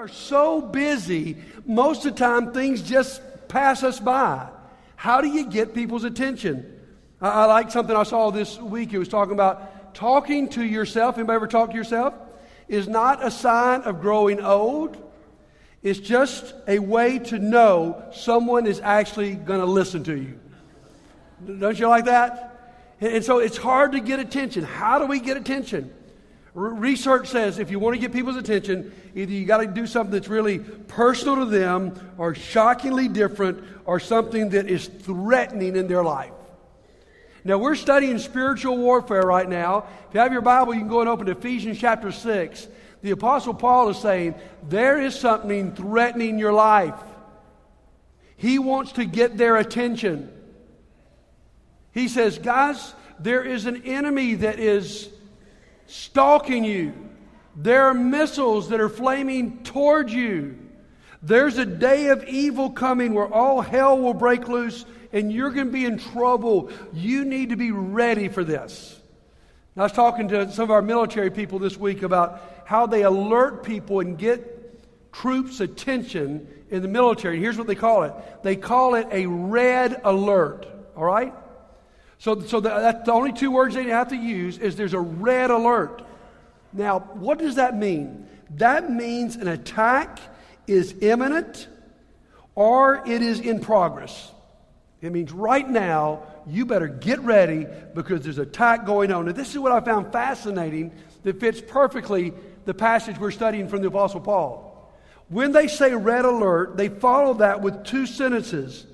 are so busy, most of the time things just pass us by. How do you get people's attention? I, I like something I saw this week. It was talking about talking to yourself. Anybody ever talk to yourself? Is not a sign of growing old. It's just a way to know someone is actually going to listen to you. Don't you like that? And so it's hard to get attention. How do we get attention? Research says if you want to get people's attention, either you got to do something that's really personal to them, or shockingly different, or something that is threatening in their life. Now, we're studying spiritual warfare right now. If you have your Bible, you can go and open Ephesians chapter 6. The Apostle Paul is saying there is something threatening your life. He wants to get their attention. He says, guys, there is an enemy that is stalking you. There are missiles that are flaming toward you. There's a day of evil coming where all hell will break loose and you're going to be in trouble. You need to be ready for this. I was talking to some of our military people this week about how they alert people and get troops' attention in the military. Here's what they call it they call it a red alert, all right? So, so the, the only two words they have to use is there's a red alert. Now, what does that mean? That means an attack is imminent or it is in progress. It means right now, you better get ready because there's an attack going on. And this is what I found fascinating that fits perfectly the passage we're studying from the Apostle Paul. When they say red alert, they follow that with two sentences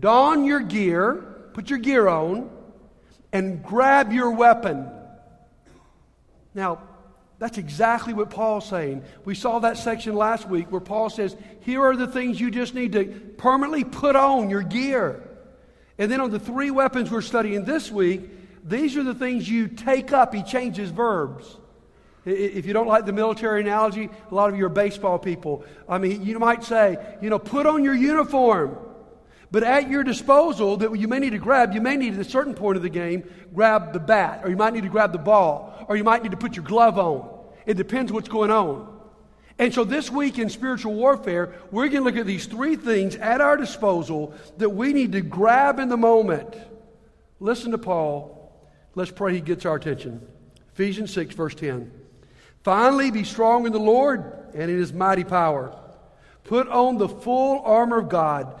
Don your gear, put your gear on, and grab your weapon. Now, that's exactly what Paul's saying. We saw that section last week where Paul says, Here are the things you just need to permanently put on your gear. And then on the three weapons we're studying this week, these are the things you take up. He changes verbs. If you don't like the military analogy, a lot of you are baseball people. I mean, you might say, you know, put on your uniform. But at your disposal, that you may need to grab, you may need at a certain point of the game, grab the bat, or you might need to grab the ball, or you might need to put your glove on. It depends what's going on. And so this week in spiritual warfare, we're going to look at these three things at our disposal that we need to grab in the moment. Listen to Paul. Let's pray he gets our attention. Ephesians 6, verse 10. Finally, be strong in the Lord and in his mighty power. Put on the full armor of God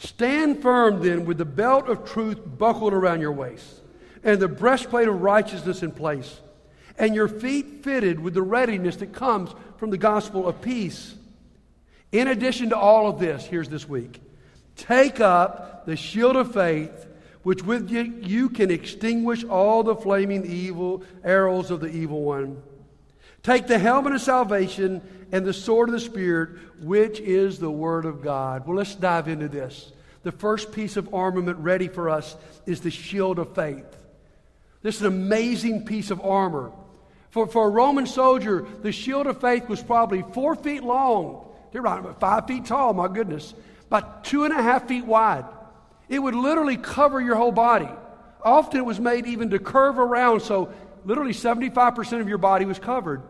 stand firm then with the belt of truth buckled around your waist, and the breastplate of righteousness in place and your feet fitted with the readiness that comes from the gospel of peace. In addition to all of this, here's this week take up the shield of faith, which with you, can extinguish all the flaming evil arrows of the evil one. Take the helmet of salvation and the sword of the Spirit, which is the Word of God. Well, let's dive into this. The first piece of armament ready for us is the shield of faith. This is an amazing piece of armor. For, for a Roman soldier, the shield of faith was probably four feet long. They're right about five feet tall, my goodness. About two and a half feet wide. It would literally cover your whole body. Often it was made even to curve around, so literally 75% of your body was covered.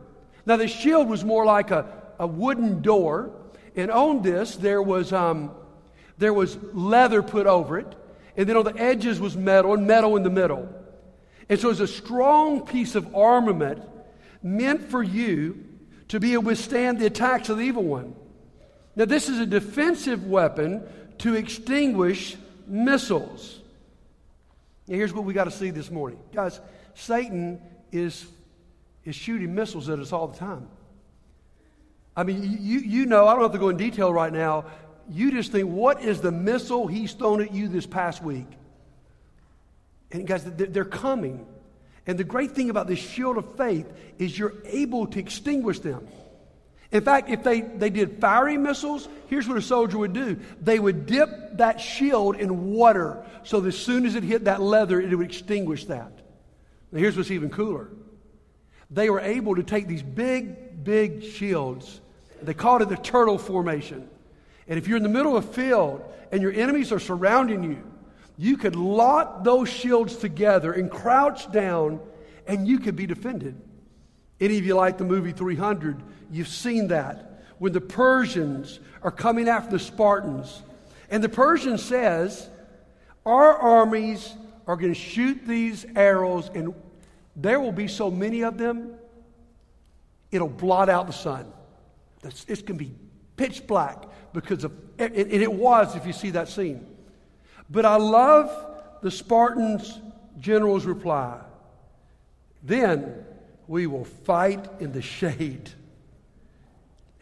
Now, the shield was more like a, a wooden door, and on this there was, um, there was leather put over it, and then on the edges was metal, and metal in the middle. And so it's a strong piece of armament meant for you to be able to withstand the attacks of the evil one. Now, this is a defensive weapon to extinguish missiles. Now, here's what we got to see this morning. Guys, Satan is, is shooting missiles at us all the time. I mean, you, you know, I don't have to go in detail right now. You just think, what is the missile he's thrown at you this past week? And guys, they're coming. And the great thing about this shield of faith is you're able to extinguish them. In fact, if they, they did fiery missiles, here's what a soldier would do they would dip that shield in water so that as soon as it hit that leather, it would extinguish that. Now, here's what's even cooler they were able to take these big, big shields, they called it the turtle formation. And if you're in the middle of a field and your enemies are surrounding you, you could lock those shields together and crouch down and you could be defended. Any of you like the movie 300, you've seen that. When the Persians are coming after the Spartans, and the Persian says, Our armies are going to shoot these arrows, and there will be so many of them, it'll blot out the sun. It's, it's going to be pitch black because of, and it was if you see that scene. But I love the Spartans' general's reply. Then we will fight in the shade.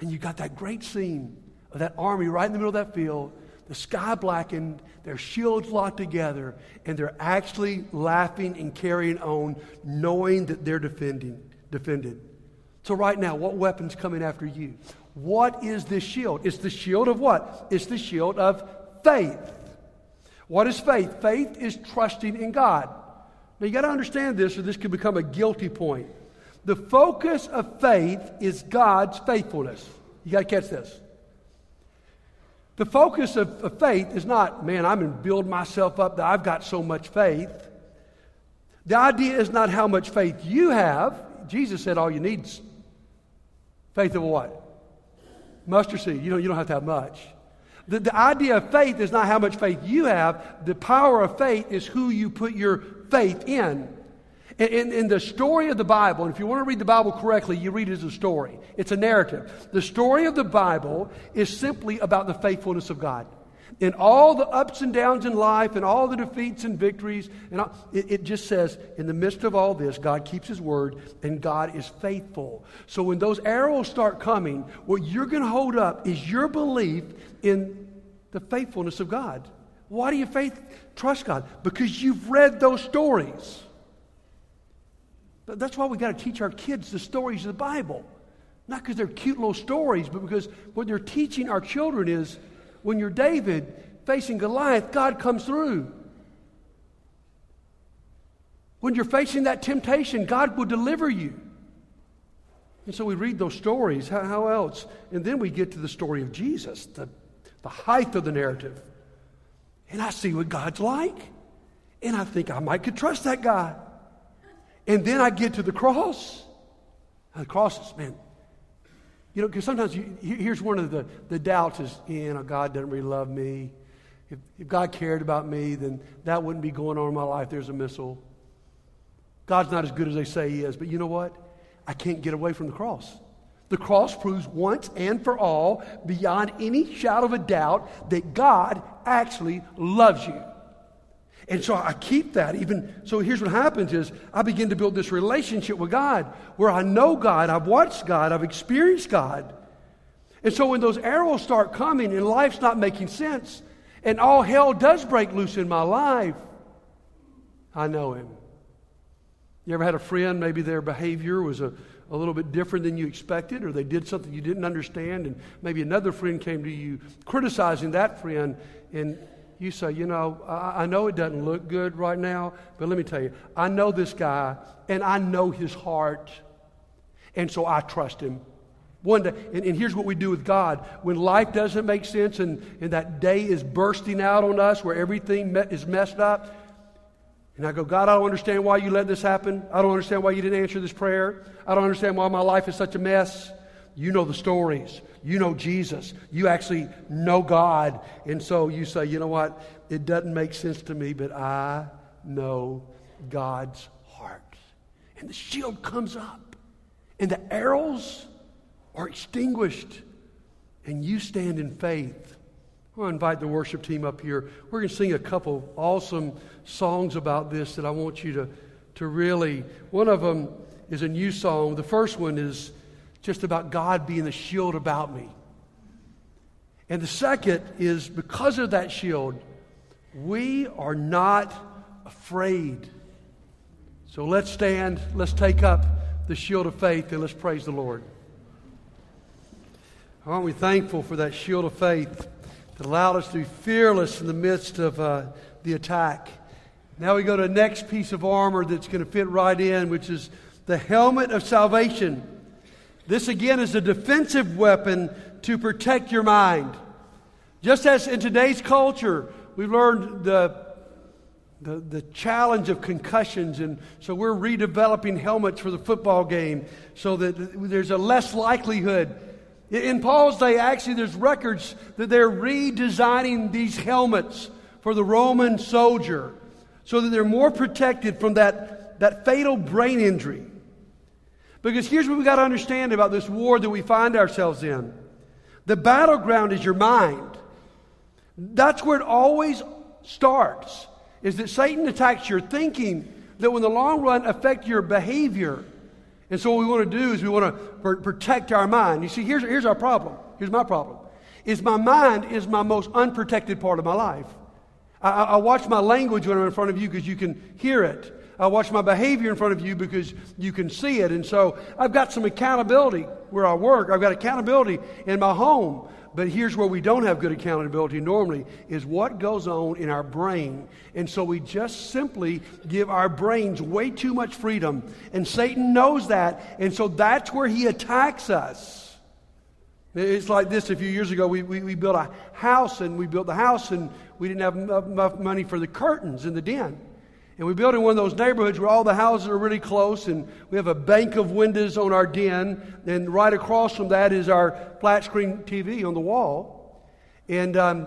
And you got that great scene of that army right in the middle of that field, the sky blackened, their shields locked together, and they're actually laughing and carrying on, knowing that they're defending, defended. So, right now, what weapon's coming after you? What is this shield? It's the shield of what? It's the shield of faith. What is faith? Faith is trusting in God. Now, you got to understand this, or this could become a guilty point. The focus of faith is God's faithfulness. You got to catch this. The focus of, of, faith is not, man, I'm going to build myself up that I've got so much faith. The idea is not how much faith you have. Jesus said all you need is faith of what? Mustard seed. You don't, you don't have to have much. The, the idea of faith is not how much faith you have. The power of faith is who you put your faith in. In, in, the story of the Bible, and if you want to read the Bible correctly, you read it as a story. It's a narrative. The story of the Bible is simply about the faithfulness of God. In all the ups and downs in life, and all the defeats and victories, and all, it, it just says, in the midst of all this, God keeps His word, and God is faithful. So when those arrows start coming, what you're going to hold up is your belief in the faithfulness of God. Why do you faith trust God? Because you've read those stories. That's why we got to teach our kids the stories of the Bible. Not because they're cute little stories, but because what they're teaching our children is when you're David facing Goliath, God comes through. When you're facing that temptation, God will deliver you. And so we read those stories. How, how, else? And then we get to the story of Jesus, the, the height of the narrative. And I see what God's like. And I think I might could trust that guy. And then I get to the cross. And the cross is, man, you know, because sometimes you, here's one of the, the doubts is, you know, God doesn't really love me. If, if God cared about me, then that wouldn't be going on in my life. There's a missile. God's not as good as they say he is. But you know what? I can't get away from the cross. The cross proves once and for all, beyond any shadow of a doubt, that God actually loves you. And so I keep that even. So here's what happens is I begin to build this relationship with God where I know God, I've watched God, I've experienced God. And so when those arrows start coming and life's not making sense and all hell does break loose in my life, I know Him. You ever had a friend, maybe their behavior was a, a little bit different than you expected, or they did something you didn't understand, and maybe another friend came to you criticizing that friend, and you say, you know, I, I, know it doesn't look good right now, but let me tell you, I know this guy and I know his heart, and so I trust him. One day, and, and here's what we do with God. When life doesn't make sense and, and that day is bursting out on us where everything me- is messed up, and I go, God, I don't understand why you let this happen. I don't understand why you didn't answer this prayer. I don't understand why my life is such a mess. You know the stories. You know Jesus. You actually know God. And so you say, you know what? It doesn't make sense to me, but I know God's heart. And the shield comes up, and the arrows are extinguished, and you stand in faith. I want to invite the worship team up here. We're going to sing a couple awesome songs about this that I want you to, to really. One of them is a new song. The first one is just about God being the shield about me. And the second is because of that shield, we are not afraid. So let's stand, let's take up the shield of faith, and let's praise the Lord. Aren't we thankful for that shield of faith that allowed us to be fearless in the midst of uh, the attack? Now we go to the next piece of armor that's going to fit right in, which is the helmet of salvation. This again is a defensive weapon to protect your mind. Just as in today's culture, we've learned the the, the challenge of concussions. And so we're redeveloping helmets for the football game so that there's a less likelihood. In Paul's day, actually, there's records that they're redesigning these helmets for the Roman soldier so that they're more protected from that, that fatal brain injury. Because here's what we've got to understand about this war that we find ourselves in the battleground is your mind. That's where it always starts is that Satan attacks your thinking that will, in the long run, affect your behavior. And so what we want to do is we want to protect our mind. You see, here's, here's our problem. Here's my problem. Is my mind is my most unprotected part of my life. I, I watch my language when I'm in front of you because you can hear it. I watch my behavior in front of you because you can see it. And so I've got some accountability where I work. I've got accountability in my home. But here's where we don't have good accountability normally is what goes on in our brain. And so we just simply give our brains way too much freedom. And Satan knows that. And so that's where he attacks us. It's like this a few years ago. We, we, we built a house and we built the house and we didn't have enough money for the curtains in the den. And we built in one of those neighborhoods where all the houses are really close, and we have a bank of windows on our den. And right across from that is our flat screen TV on the wall. And um,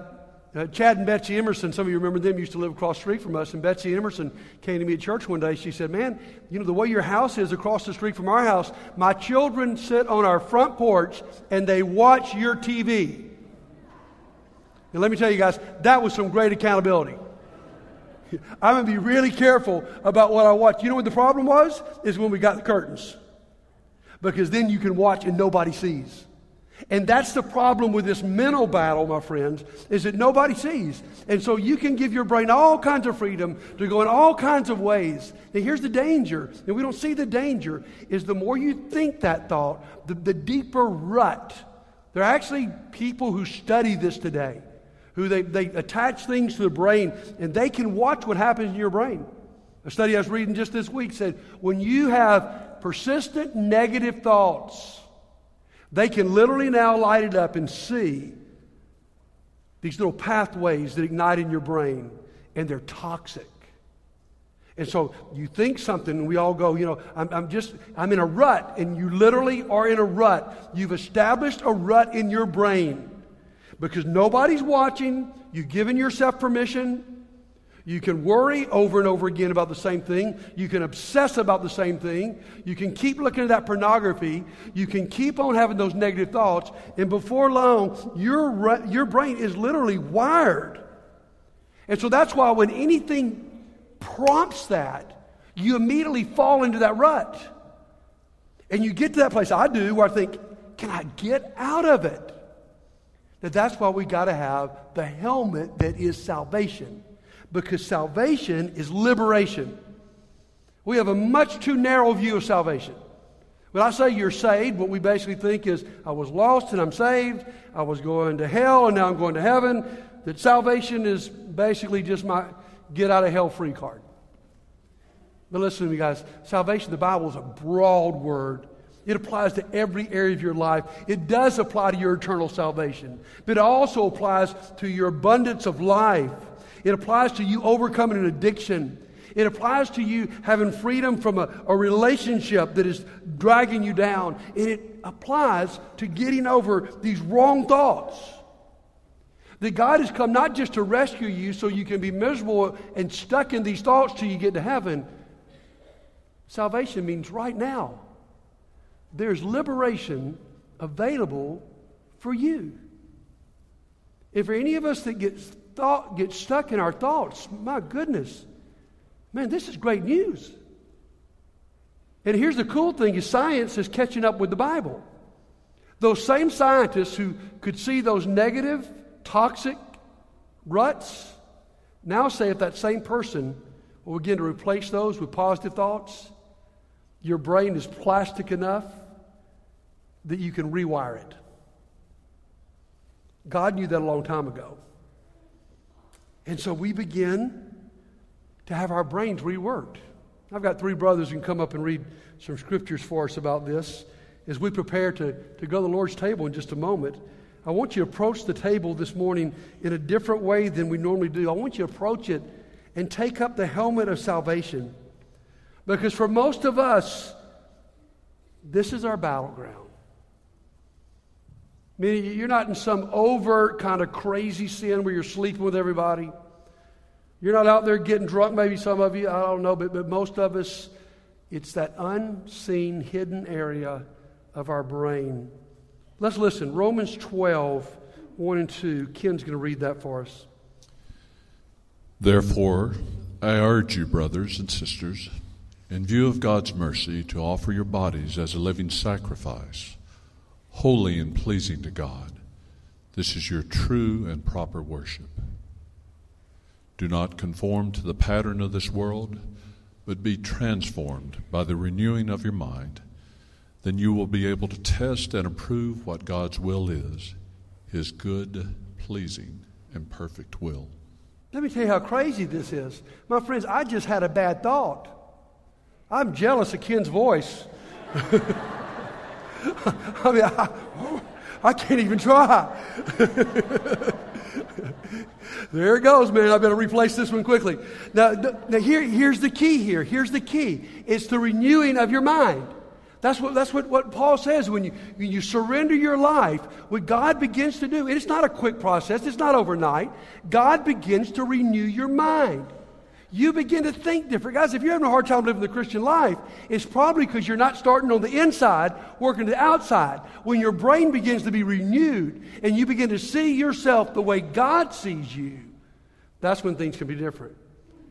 uh, Chad and Betsy Emerson, some of you remember them, used to live across the street from us. And Betsy Emerson came to me at church one day. She said, Man, you know, the way your house is across the street from our house, my children sit on our front porch and they watch your TV. And let me tell you guys, that was some great accountability. I'm going to be really careful about what I watch. You know what the problem was? Is when we got the curtains. Because then you can watch and nobody sees. And that's the problem with this mental battle, my friends, is that nobody sees. And so you can give your brain all kinds of freedom to go in all kinds of ways. Now, here's the danger, and we don't see the danger, is the more you think that thought, the, the deeper rut. There are actually people who study this today who they, they attach things to the brain and they can watch what happens in your brain. A study I was reading just this week said when you have persistent negative thoughts, they can literally now light it up and see these little pathways that ignite in your brain, and they're toxic. And so you think something, and we all go, you know, I'm, I'm, just, I'm in a rut, and you literally are in a rut. You've established a rut in your brain because nobody's watching. You've given yourself permission. You can worry over and over again about the same thing. You can obsess about the same thing. You can keep looking at that pornography. You can keep on having those negative thoughts. And before long, your, your brain is literally wired. And so that's why when anything prompts that, you immediately fall into that rut. And you get to that place, I do, where I think, can I get out of it? That that's why we got to have the helmet that is salvation. Because salvation is liberation. We have a much too narrow view of salvation. When I say you're saved, what we basically think is, I was lost and I'm saved. I was going to hell and now I'm going to heaven. That salvation is basically just my get out of hell free card. But listen to me, guys. Salvation, the Bible is a broad word. It applies to every area of your life. It does apply to your eternal salvation, but it also applies to your abundance of life. It applies to you overcoming an addiction. It applies to you having freedom from a, a relationship that is dragging you down. And it applies to getting over these wrong thoughts. That God has come not just to rescue you so you can be miserable and stuck in these thoughts till you get to heaven. Salvation means right now there's liberation available for you. If for any of us that gets thought get stuck in our thoughts, my goodness, man, this is great news. And here's the cool thing is science is catching up with the Bible. Those same scientists who could see those negative, toxic ruts now say if that same person will begin to replace those with positive thoughts, your brain is plastic enough that you can rewire it. God knew that a long time ago. And so we begin to have our brains reworked. I've got three brothers who can come up and read some scriptures for us about this as we prepare to, to go to the Lord's table in just a moment. I want you to approach the table this morning in a different way than we normally do. I want you to approach it and take up the helmet of salvation. Because for most of us, this is our battleground. Meaning, you're not in some overt kind of crazy sin where you're sleeping with everybody. You're not out there getting drunk, maybe some of you, I don't know, but, but most of us, it's that unseen, hidden area of our brain. Let's listen. Romans 12, 1 and 2. Ken's going to read that for us. Therefore, I urge you, brothers and sisters, in view of God's mercy, to offer your bodies as a living sacrifice, holy and pleasing to God. This is your true and proper worship. Do not conform to the pattern of this world, but be transformed by the renewing of your mind. Then you will be able to test and approve what God's will is, his good, pleasing, and perfect will. Let me tell you how crazy this is. My friends, I just had a bad thought. I'm jealous of Ken's voice. I mean, I, I, can't even try. there it goes, man. I better replace this one quickly. Now, now here, here's the key here. Here's the key. It's the renewing of your mind. That's what, that's what, what Paul says when you, when you surrender your life, what God begins to do. It's not a quick process, it's not overnight. God begins to renew your mind you begin to think different. Guys, if you're having a hard time living the Christian life, it's probably because you're not starting on the inside, working the outside. When your brain begins to be renewed and you begin to see yourself the way God sees you, that's when things can be different.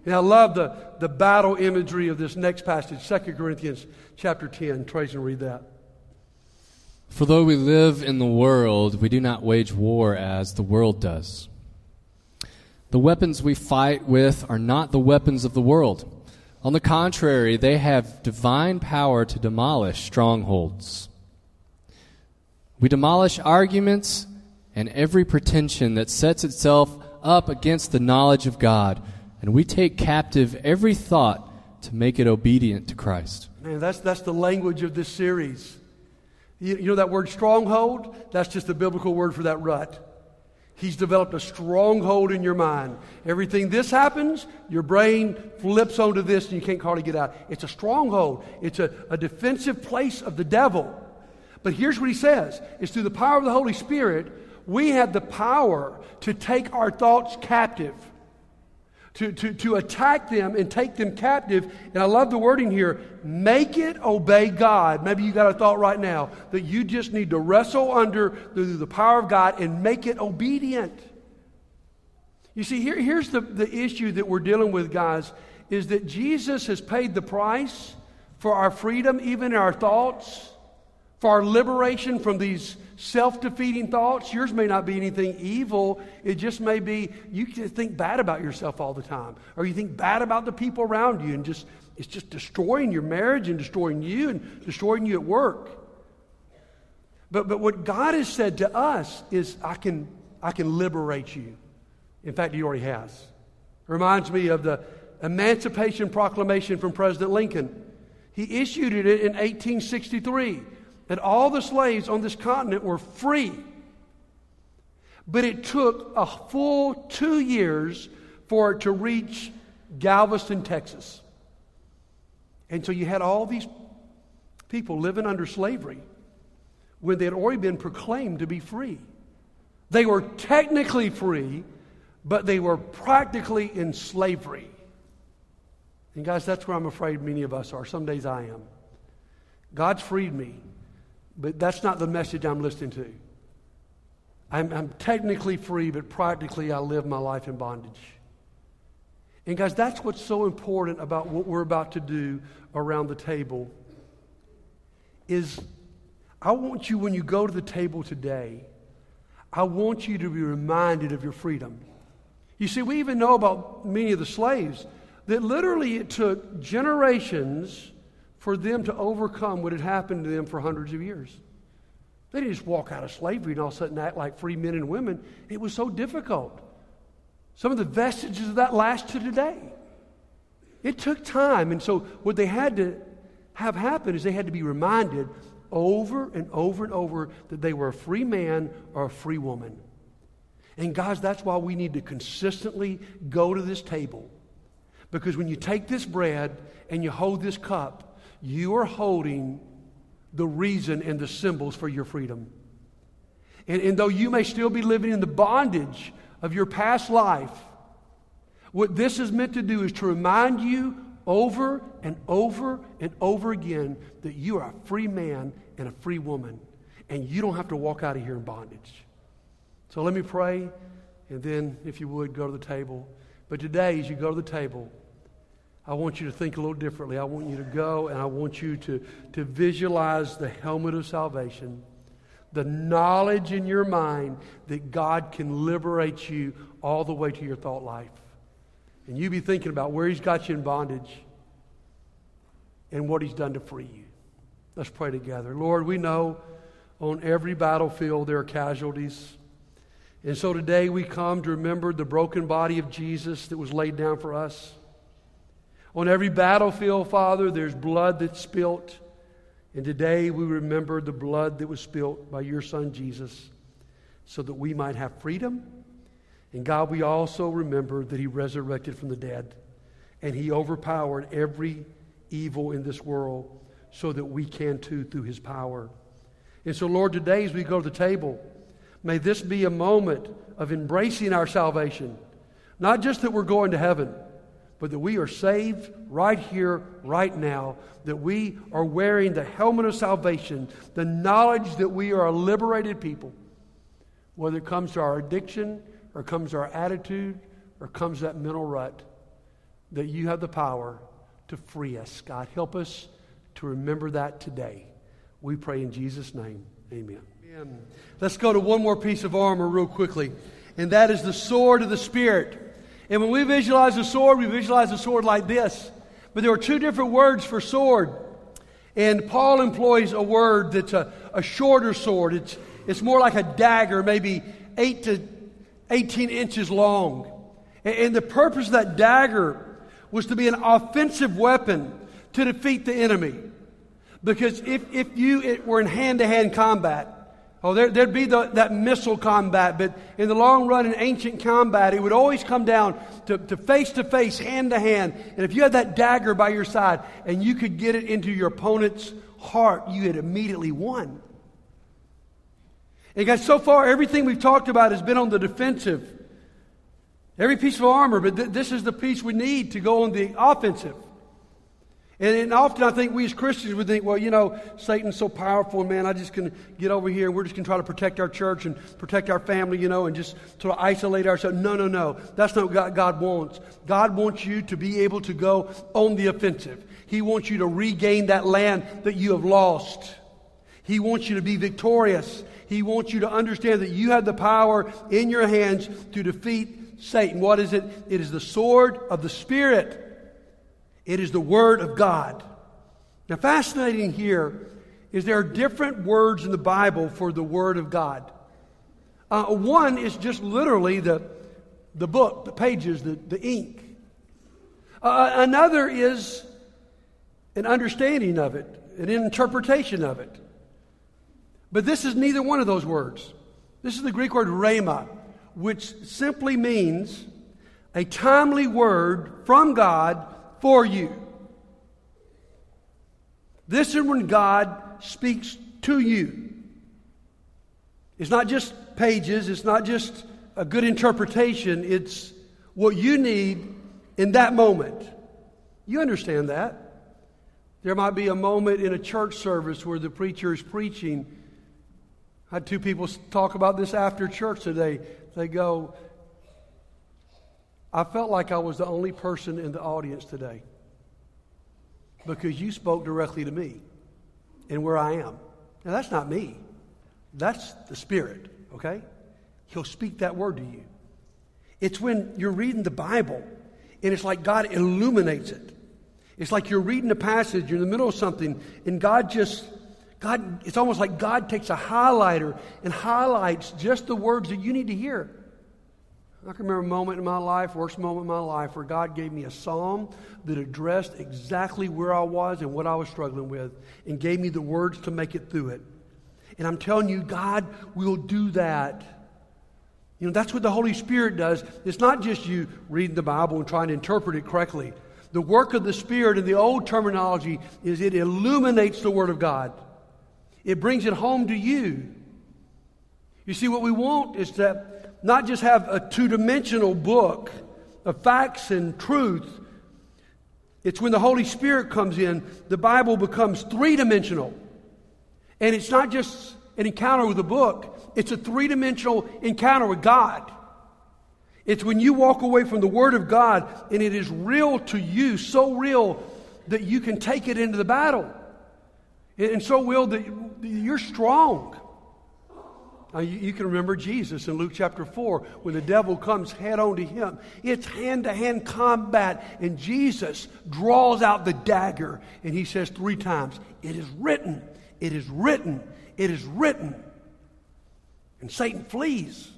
And I love the, the battle imagery of this next passage, 2 Corinthians chapter 10. Trace and read that. For though we live in the world, we do not wage war as the world does. The weapons we fight with are not the weapons of the world. On the contrary, they have divine power to demolish strongholds. We demolish arguments and every pretension that sets itself up against the knowledge of God, and we take captive every thought to make it obedient to Christ. Man, that's, that's the language of this series. You, you know that word stronghold? That's just the biblical word for that rut. He's developed a stronghold in your mind. Everything this happens, your brain flips onto this and you can't hardly get out. It's a stronghold, it's a, a defensive place of the devil. But here's what he says it's through the power of the Holy Spirit, we have the power to take our thoughts captive to, to, to attack them and take them captive. And I love the wording here make it obey God. Maybe you got a thought right now that you just need to wrestle under the, the power of God and make it obedient. You see, here, here's the, the issue that we're dealing with, guys, is that Jesus has paid the price for our freedom, even in our thoughts, for our liberation from these self defeating thoughts. Yours may not be anything evil, it just may be you think bad about yourself all the time, or you think bad about the people around you, and just it's just destroying your marriage and destroying you and destroying you at work. But, but what God has said to us is, I can, I can liberate you. In fact, He already has. It reminds me of the Emancipation Proclamation from President Lincoln. He issued it in 1863 that all the slaves on this continent were free. But it took a full two years for it to reach Galveston, Texas. And so you had all these people living under slavery when they had already been proclaimed to be free. They were technically free, but they were practically in slavery. And guys, that's where I'm afraid many of us are. Some days I am. God's freed me. But that's not the message I'm listening to. I'm, I'm technically free, but practically I live my life in bondage. And guys, that's what's so important about what we're about to do around the table is I want you when you go to the table today, I want you to be reminded of your freedom. You see, we even know about many of the slaves that literally it took generations for them to overcome what had happened to them for hundreds of years. They didn't just walk out of slavery and all of a sudden act like free men and women. It was so difficult. Some of the vestiges of that last to today. It took time. And so, what they had to have happen is they had to be reminded over and over and over that they were a free man or a free woman. And, guys, that's why we need to consistently go to this table. Because when you take this bread and you hold this cup, you are holding the reason and the symbols for your freedom. And, and though you may still be living in the bondage of your past life, what this is meant to do is to remind you over and over and over again that you are a free man and a free woman, and you don't have to walk out of here in bondage. So let me pray, and then, if you would, go to the table. But today, as you go to the table, I want you to think a little differently. I want you to go and I want you to, to visualize the helmet of salvation, the knowledge in your mind that God can liberate you all the way to your thought life. And you be thinking about where He's got you in bondage and what He's done to free you. Let's pray together. Lord, we know on every battlefield there are casualties. And so today we come to remember the broken body of Jesus that was laid down for us. On every battlefield, Father, there's blood that's spilt. And today we remember the blood that was spilt by your Son Jesus so that we might have freedom. And God, we also remember that He resurrected from the dead and He overpowered every evil in this world so that we can too through His power. And so, Lord, today as we go to the table, may this be a moment of embracing our salvation. Not just that we're going to heaven but that we are saved right here, right now, that we are wearing the helmet of salvation, the knowledge that we are a liberated people, whether it comes to our addiction or comes to our attitude or comes that mental rut, that you have the power to free us. God, help us to remember that today. We pray in Jesus' name. Amen. Amen. Let's go to one more piece of armor real quickly, and that is the sword of the Spirit. And when we visualize a sword, we visualize a sword like this. But there are two different words for sword. And Paul employs a word that's a, a shorter sword. It's, it's more like a dagger, maybe 8 to 18 inches long. And, and the purpose of that dagger was to be an offensive weapon to defeat the enemy. Because if, if you were in hand to hand combat, Oh, there, would be the, that missile combat, but in the long run, in ancient combat, it would always come down to face to face, hand to hand. And if you had that dagger by your side and you could get it into your opponent's heart, you had immediately won. And guys, so far, everything we've talked about has been on the defensive. Every piece of armor, but th- this is the piece we need to go on the offensive. And, and, often I think we as Christians would think, well, you know, Satan's so powerful, man, I just can get over here and we're just going to try to protect our church and protect our family, you know, and just sort of isolate ourselves. No, no, no. That's not what God wants. God wants you to be able to go on the offensive. He wants you to regain that land that you have lost. He wants you to be victorious. He wants you to understand that you have the power in your hands to defeat Satan. What is it? It is the sword of the Spirit. It is the Word of God. Now, fascinating here is there are different words in the Bible for the Word of God. Uh, one is just literally the, the book, the pages, the, the ink. Uh, another is an understanding of it, an interpretation of it. But this is neither one of those words. This is the Greek word rhema, which simply means a timely word from God for you. This is when God speaks to you. It's not just pages, it's not just a good interpretation, it's what you need in that moment. You understand that. There might be a moment in a church service where the preacher is preaching. I had two people talk about this after church today. They go, I felt like I was the only person in the audience today because you spoke directly to me and where I am. Now, that's not me, that's the Spirit, okay? He'll speak that word to you. It's when you're reading the Bible and it's like God illuminates it. It's like you're reading a passage, you're in the middle of something, and God just God, it's almost like God takes a highlighter and highlights just the words that you need to hear. I can remember a moment in my life, worst moment in my life, where God gave me a psalm that addressed exactly where I was and what I was struggling with and gave me the words to make it through it. And I'm telling you, God will do that. You know, that's what the Holy Spirit does. It's not just you reading the Bible and trying to interpret it correctly. The work of the Spirit in the old terminology is it illuminates the Word of God, it brings it home to you. You see, what we want is to not just have a two dimensional book of facts and truth. It's when the Holy Spirit comes in, the Bible becomes three dimensional. And it's not just an encounter with a book, it's a three dimensional encounter with God. It's when you walk away from the Word of God and it is real to you, so real that you can take it into the battle. And so real that you're strong. Now, you, you, can remember Jesus in Luke chapter 4 when the devil comes head on to him. It's hand to hand combat, and Jesus draws out the dagger and he says three times, It is written, it is written, it is written. And Satan flees.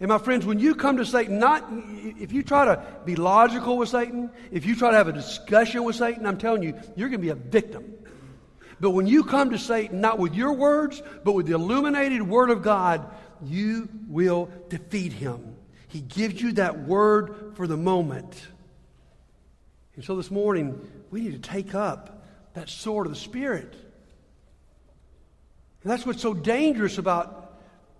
And my friends, when you come to Satan, not if you try to be logical with Satan, if you try to have a discussion with Satan, I'm telling you, you're going to be a victim. But when you come to Satan, not with your words, but with the illuminated word of God, you will defeat him. He gives you that word for the moment. And so this morning, we need to take up that sword of the Spirit. And that's what's so dangerous about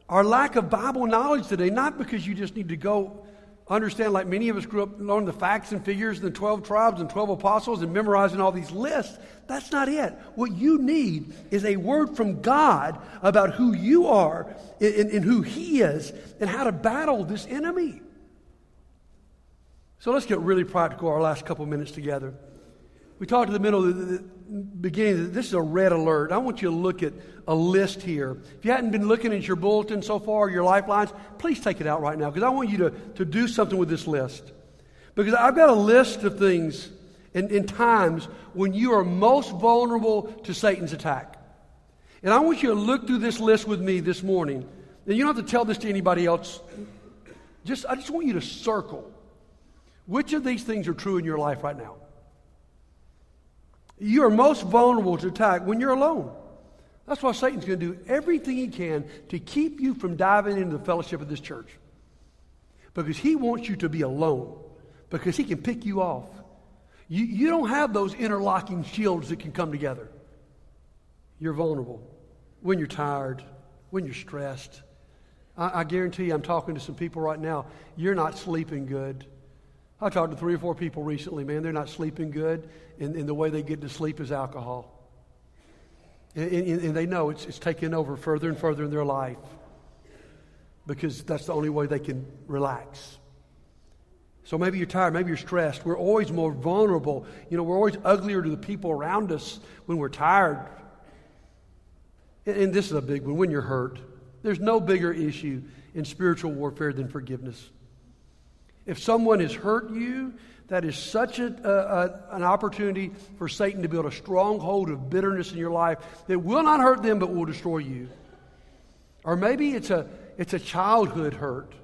our lack of Bible knowledge today. Not because you just need to go understand, like many of us grew up learning the facts and figures and the 12 tribes and 12 apostles and memorizing all these lists. That's not it. What you need is a word from God about who you are and, and who He is and how to battle this enemy. So let's get really practical our last couple minutes together. We talked in the middle, of the beginning, this is a red alert. I want you to look at a list here. If you hadn't been looking at your bulletin so far, your lifelines, please take it out right now because I want you to, to do something with this list. Because I've got a list of things in, in times when you are most vulnerable to Satan's attack. And I want you to look through this list with me this morning. And you don't have to tell this to anybody else. Just, I just want you to circle which of these things are true in your life right now. You are most vulnerable to attack when you're alone. That's why Satan's going to do everything he can to keep you from diving into the fellowship of this church. Because he wants you to be alone, because he can pick you off. You, you don't have those interlocking shields that can come together. You're vulnerable when you're tired, when you're stressed. I, I guarantee you, I'm talking to some people right now, you're not sleeping good. I talked to three or four people recently, man, they're not sleeping good, and, and the way they get to sleep is alcohol. And, and, and they know it's, it's taking over further and further in their life because that's the only way they can relax. So maybe you're tired, maybe you're stressed. We're always more vulnerable. You know, we're always uglier to the people around us when we're tired. And, and this is a big one when you're hurt. There's no bigger issue in spiritual warfare than forgiveness. If someone has hurt you, that is such a, a, an opportunity for Satan to build a stronghold of bitterness in your life that will not hurt them but will destroy you. Or maybe it's a, it's a childhood hurt.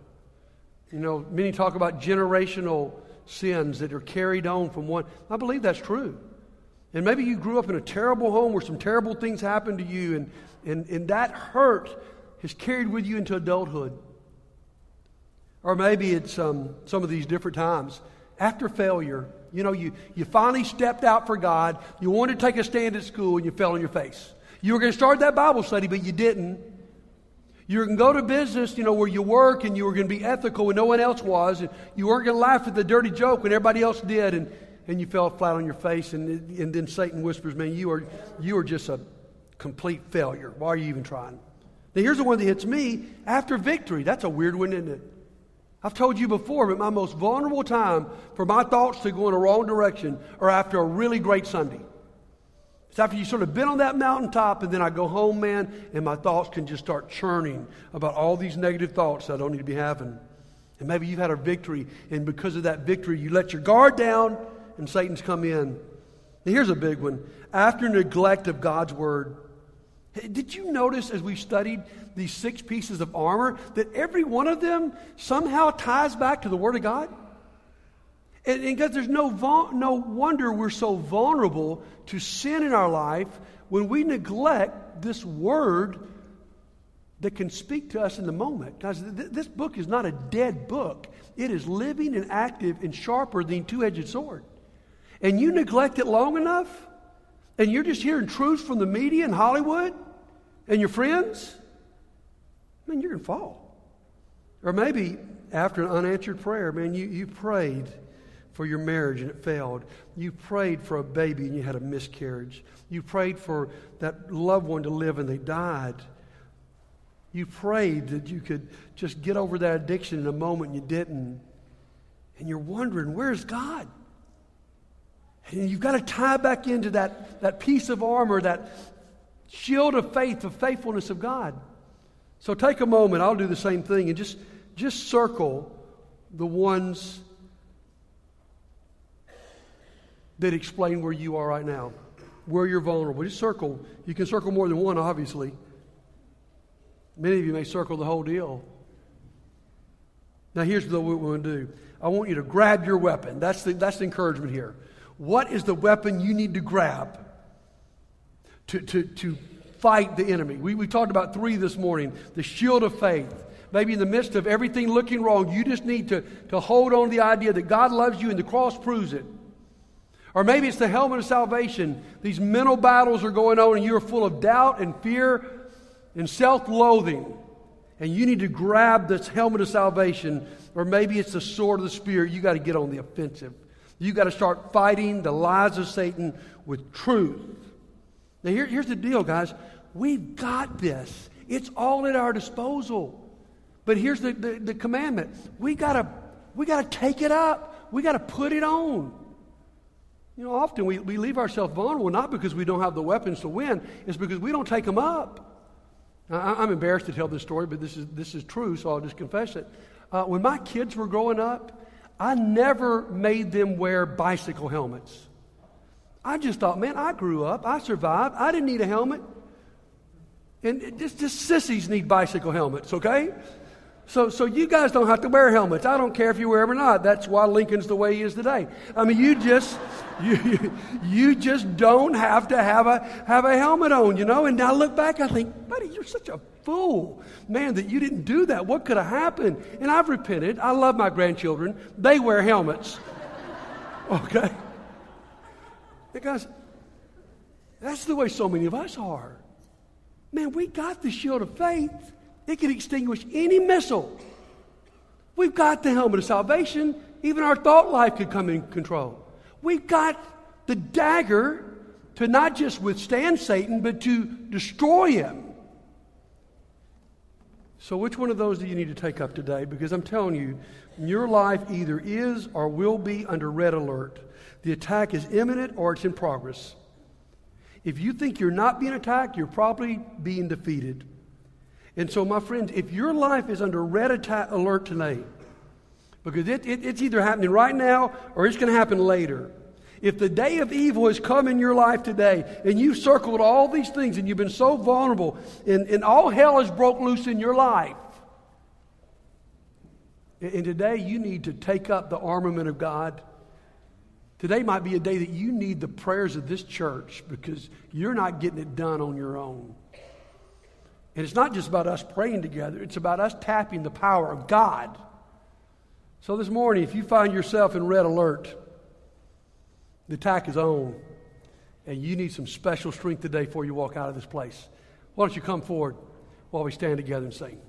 You know, many talk about generational sins that are carried on from one. I believe that's true. And maybe you grew up in a terrible home where some terrible things happened to you, and, and, and that hurt has carried with you into adulthood. Or maybe it's um, some of these different times. After failure, you know, you, you finally stepped out for God. You wanted to take a stand at school and you fell on your face. You were going to start that Bible study, but you didn't. You were going to go to business, you know, where you work and you were going to be ethical when no one else was. And you weren't going to laugh at the dirty joke when everybody else did. And, and you fell flat on your face. And, and then Satan whispers, man, you are, you are just a complete failure. Why are you even trying? Now, here's the one that hits me after victory. That's a weird one, isn't it? I've told you before, but my most vulnerable time for my thoughts to go in a wrong direction are after a really great Sunday. It's after you sort of been on that mountaintop, and then I go home, man, and my thoughts can just start churning about all these negative thoughts that I don't need to be having. And maybe you've had a victory, and because of that victory, you let your guard down, and Satan's come in. Now, here's a big one. After neglect of God's word, Did you notice as we studied these six pieces of armor that every one of them somehow ties back to the Word of God? And because there's no, no wonder we're so vulnerable to sin in our life when we neglect this Word that can speak to us in the moment. Guys, th- this book is not a dead book, it is living and active and sharper than two edged sword. And you neglect it long enough, and you're just hearing truths from the media and Hollywood and your friends, man, you're going to fall. Or maybe after an unanswered prayer, man, you, you prayed for your marriage and it failed. You prayed for a baby and you had a miscarriage. You prayed for that loved one to live and they died. You prayed that you could just get over that addiction in a moment and you didn't. And you're wondering, where's God? And you've got to tie back into that, that piece of armor, that shield of faith, the faithfulness of God. So take a moment, I'll do the same thing, and just, just circle the ones that explain where you are right now, where you're vulnerable. Just circle. You can circle more than one, obviously. Many of you may circle the whole deal. Now, here's what we're going to do I want you to grab your weapon. That's the, that's the encouragement here. What is the weapon you need to grab to, to, to fight the enemy? We, we talked about three this morning the shield of faith. Maybe in the midst of everything looking wrong, you just need to, to hold on to the idea that God loves you and the cross proves it. Or maybe it's the helmet of salvation. These mental battles are going on and you're full of doubt and fear and self loathing. And you need to grab this helmet of salvation. Or maybe it's the sword of the Spirit. You got to get on the offensive. You got to start fighting the lies of Satan with truth. Now, here, here's the deal, guys. We've got this, it's all at our disposal. But here's the, the, the commandment we got to we got to take it up, we got to put it on. You know, often we, we leave ourselves vulnerable not because we don't have the weapons to win, it's because we don't take them up. I, am embarrassed to tell this story, but this is, this is true, so I'll just confess it. Uh, when my kids were growing up, I never made them wear bicycle helmets. I just thought, man, I grew up, I survived, I didn't need a helmet. And just, just sissies need bicycle helmets, okay? So, so you guys don't have to wear helmets. I don't care if you wear them or not. That's why Lincoln's the way he is today. I mean, you just, you, you just don't have to have a, have a helmet on, you know? And now I look back, I think, buddy, you're such a fool. Man, that you didn't do that. What could have happened? And I've repented. I love my grandchildren. They wear helmets. Okay? Because that's the way so many of us are. Man, we got the shield of faith. It can extinguish any missile. We've got the helmet of salvation. Even our thought life could come in control. We've got the dagger to not just withstand Satan, but to destroy him. So, which one of those do you need to take up today? Because I'm telling you, your life either is or will be under red alert. The attack is imminent or it's in progress. If you think you're not being attacked, you're probably being defeated. And so, my friends, if your life is under red attack alert tonight, because it, it, it's either happening right now or it's going to happen later. If the day of evil has come in your life today and you've circled all these things and you've been so vulnerable and, and all hell has broke loose in your life, and today you need to take up the armament of God Today might be a day that you need the prayers of this church because you're not getting it done on your own. And it's not just about us praying together, it's about us tapping the power of God. So this morning, if you find yourself in red alert, the attack is on, and you need some special strength today before you walk out of this place. Why don't you come forward while we stand together and sing?